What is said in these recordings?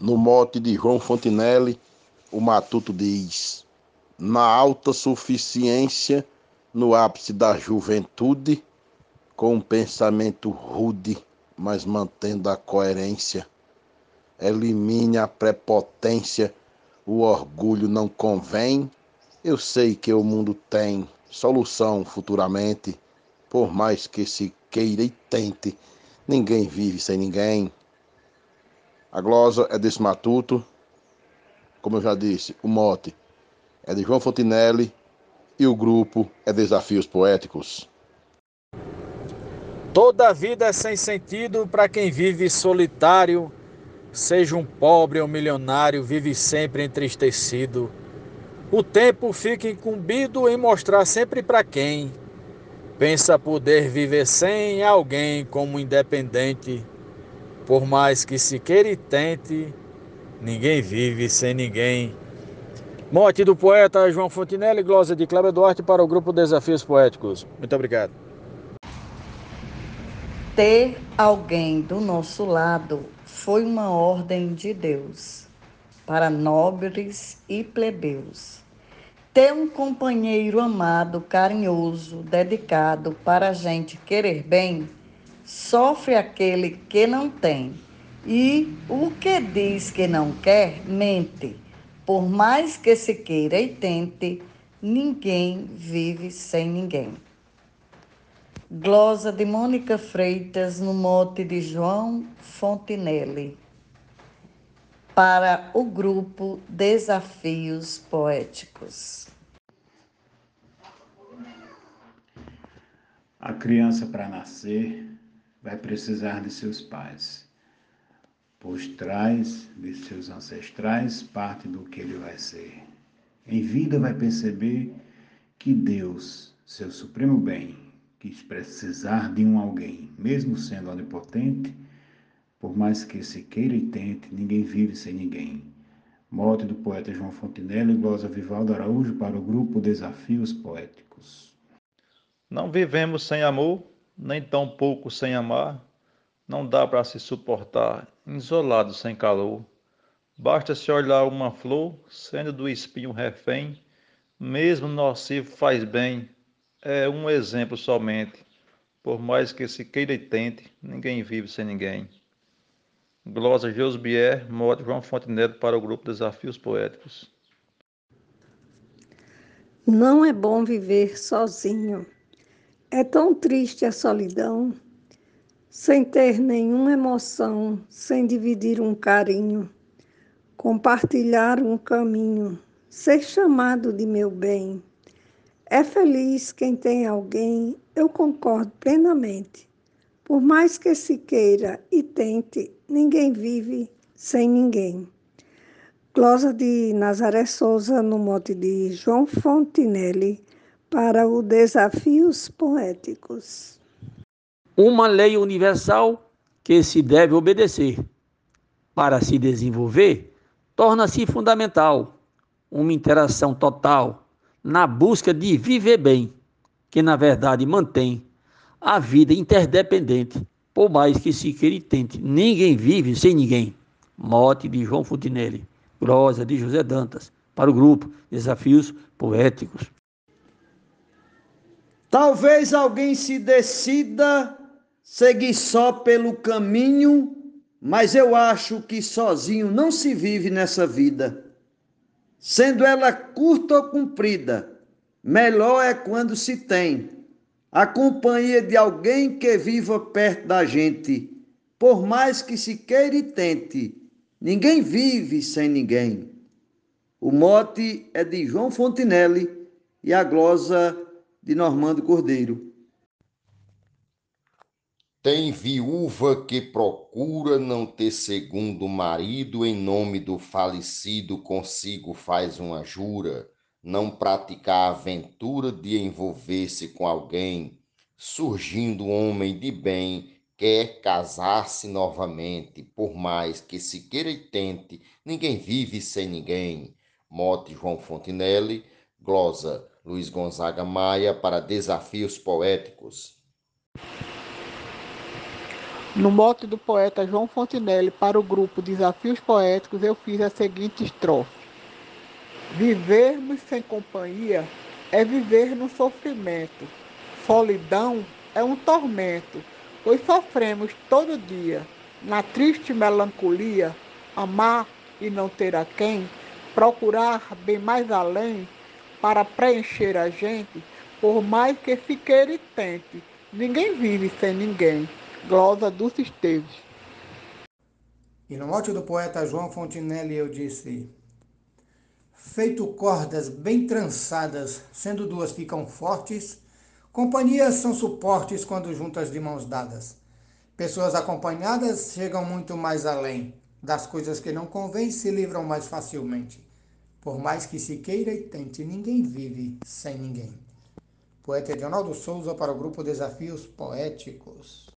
No mote de João Fontinelli, o matuto diz: Na alta suficiência, no ápice da juventude, com um pensamento rude, mas mantendo a coerência, elimine a prepotência, o orgulho não convém. Eu sei que o mundo tem solução futuramente, por mais que se queira e tente, ninguém vive sem ninguém. A glosa é desse matuto, como eu já disse, o mote é de João Fontinelli e o grupo é Desafios Poéticos. Toda vida é sem sentido para quem vive solitário, seja um pobre ou milionário, vive sempre entristecido. O tempo fica incumbido em mostrar sempre para quem pensa poder viver sem alguém como independente por mais que se queira e tente, ninguém vive sem ninguém. Morte do poeta João Fontinelli, glosa de Cléber Duarte para o grupo Desafios Poéticos. Muito obrigado. Ter alguém do nosso lado foi uma ordem de Deus para nobres e plebeus. Ter um companheiro amado, carinhoso, dedicado para a gente querer bem sofre aquele que não tem. E o que diz que não quer, mente. Por mais que se queira e tente, ninguém vive sem ninguém. Glosa de Mônica Freitas no mote de João Fontinelli. Para o grupo Desafios Poéticos. A criança para nascer vai precisar de seus pais, pois traz de seus ancestrais parte do que ele vai ser. Em vida vai perceber que Deus, seu supremo bem, quis precisar de um alguém, mesmo sendo onipotente, por mais que se queira e tente, ninguém vive sem ninguém. Morte do poeta João Fontenelle glosa Vivaldo Araújo para o grupo Desafios Poéticos. Não vivemos sem amor, nem tão pouco sem amar, não dá para se suportar, isolado sem calor. Basta se olhar uma flor, sendo do espinho refém, mesmo nocivo faz bem, é um exemplo somente. Por mais que se queira e tente, ninguém vive sem ninguém. Glosa Josbier, mote João Fontenelle para o grupo Desafios Poéticos. Não é bom viver sozinho. É tão triste a solidão, sem ter nenhuma emoção, sem dividir um carinho, compartilhar um caminho, ser chamado de meu bem. É feliz quem tem alguém, eu concordo plenamente. Por mais que se queira e tente, ninguém vive sem ninguém. Glosa de Nazaré Souza, no mote de João Fontinelli, para o Desafios Poéticos. Uma lei universal que se deve obedecer. Para se desenvolver, torna-se fundamental uma interação total na busca de viver bem, que na verdade mantém a vida interdependente, por mais que se queira e tente. Ninguém vive sem ninguém. Mote de João Fontinelli, Grosa de José Dantas, para o grupo Desafios Poéticos. Talvez alguém se decida seguir só pelo caminho, mas eu acho que sozinho não se vive nessa vida. Sendo ela curta ou comprida, melhor é quando se tem a companhia de alguém que viva perto da gente. Por mais que se queira e tente, ninguém vive sem ninguém. O mote é de João Fontinelli e a glosa de Normando Cordeiro. Tem viúva que procura não ter segundo marido, em nome do falecido consigo faz uma jura, não praticar a aventura de envolver-se com alguém, surgindo homem de bem, quer casar-se novamente, por mais que se queira e tente, ninguém vive sem ninguém. Mote João Fontinelli, glosa Luiz Gonzaga Maia para Desafios Poéticos. No mote do poeta João Fontinelli para o grupo Desafios Poéticos, eu fiz a seguinte estrofe: Vivermos sem companhia é viver no sofrimento. Solidão é um tormento, pois sofremos todo dia. Na triste melancolia, amar e não ter a quem, procurar bem mais além para preencher a gente, por mais que se queira e tente. Ninguém vive sem ninguém. Glosa Dulce Esteves. E no mote do poeta João Fontinelli eu disse: Feito cordas bem trançadas, sendo duas ficam fortes, companhias são suportes quando juntas de mãos dadas. Pessoas acompanhadas chegam muito mais além. Das coisas que não convém se livram mais facilmente. Por mais que se queira e tente, ninguém vive sem ninguém. Poeta Edionaldo Souza para o grupo Desafios Poéticos.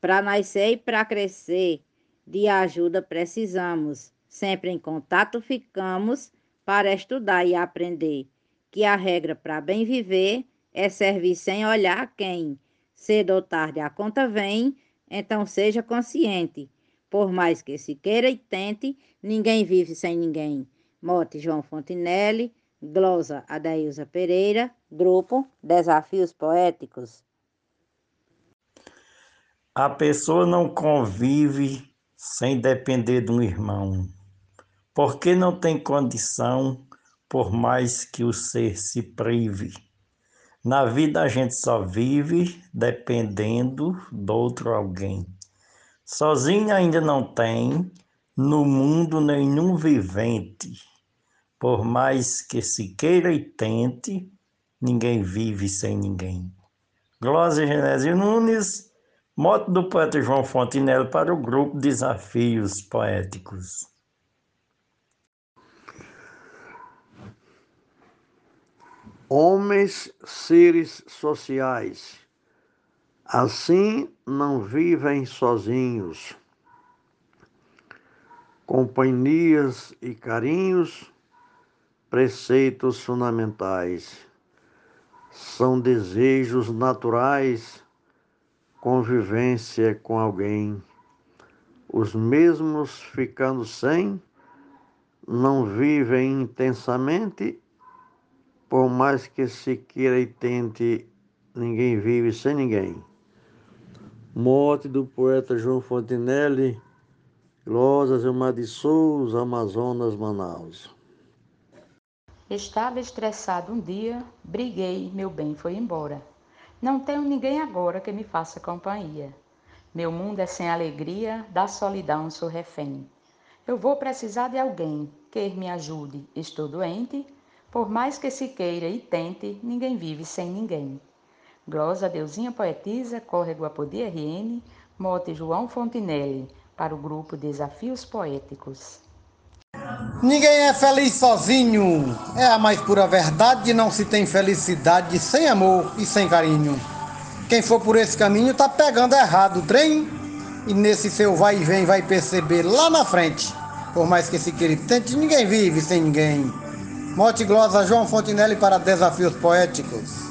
Para nascer e para crescer, de ajuda precisamos. Sempre em contato ficamos para estudar e aprender. Que a regra para bem viver é servir sem olhar quem. Cedo ou tarde a conta vem, então seja consciente. Por mais que se queira e tente, ninguém vive sem ninguém. Mote João Fontinelli, glosa Adailza Pereira, grupo Desafios Poéticos. A pessoa não convive sem depender de um irmão, porque não tem condição, por mais que o ser se prive. Na vida a gente só vive dependendo do outro alguém. Sozinho ainda não tem no mundo nenhum vivente. Por mais que se queira e tente, ninguém vive sem ninguém. Glória Genésio Nunes Moto do poeta João Fontenelle para o grupo Desafios Poéticos. Homens, seres sociais, assim não vivem sozinhos. Companhias e carinhos, preceitos fundamentais, são desejos naturais convivência com alguém, os mesmos ficando sem, não vivem intensamente, por mais que se queira e tente, ninguém vive sem ninguém. Morte do poeta João Fontenelle, Glosas Elmar de Souza, Amazonas, Manaus. Estava estressado um dia, briguei, meu bem foi embora. Não tenho ninguém agora que me faça companhia. Meu mundo é sem alegria, da solidão sou refém. Eu vou precisar de alguém que me ajude. Estou doente, por mais que se queira e tente, ninguém vive sem ninguém. Glosa Deusinha Poetisa, Córrego Apodi RN, Mote João Fontinelli, para o grupo Desafios Poéticos. Ninguém é feliz sozinho. É a mais pura verdade. Não se tem felicidade sem amor e sem carinho. Quem for por esse caminho tá pegando errado o trem. E nesse seu vai e vem vai perceber lá na frente. Por mais que se queira tente, ninguém vive sem ninguém. Morte glosa João Fontinelli para Desafios Poéticos.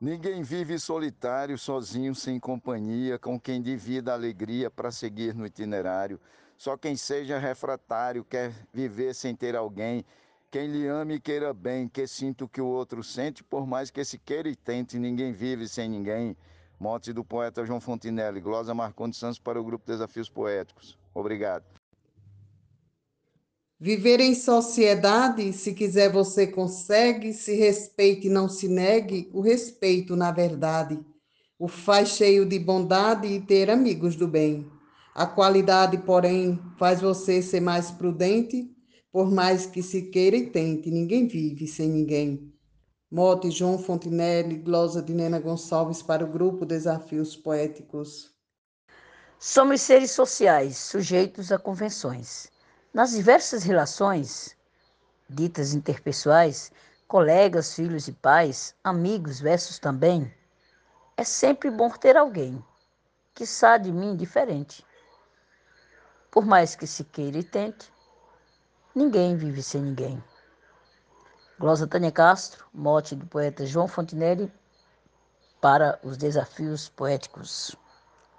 Ninguém vive solitário, sozinho, sem companhia, com quem divida a alegria para seguir no itinerário. Só quem seja refratário quer viver sem ter alguém. Quem lhe ame e queira bem, que sinta o que o outro sente, por mais que se queira e tente, ninguém vive sem ninguém. Mote do poeta João Fontinelli, Glosa Marcondes Santos para o grupo Desafios Poéticos. Obrigado. Viver em sociedade, se quiser você consegue, se respeite e não se negue, o respeito, na verdade, o faz cheio de bondade e ter amigos do bem. A qualidade, porém, faz você ser mais prudente, por mais que se queira e tente, ninguém vive sem ninguém. Mote João Fontinelli, glosa de Nena Gonçalves para o grupo Desafios Poéticos. Somos seres sociais, sujeitos a convenções. Nas diversas relações, ditas interpessoais, colegas, filhos e pais, amigos versus também, é sempre bom ter alguém que sabe de mim diferente por mais que se queira e tente, ninguém vive sem ninguém. Glosa Tânia Castro, mote do poeta João Fontinelli, para os desafios poéticos.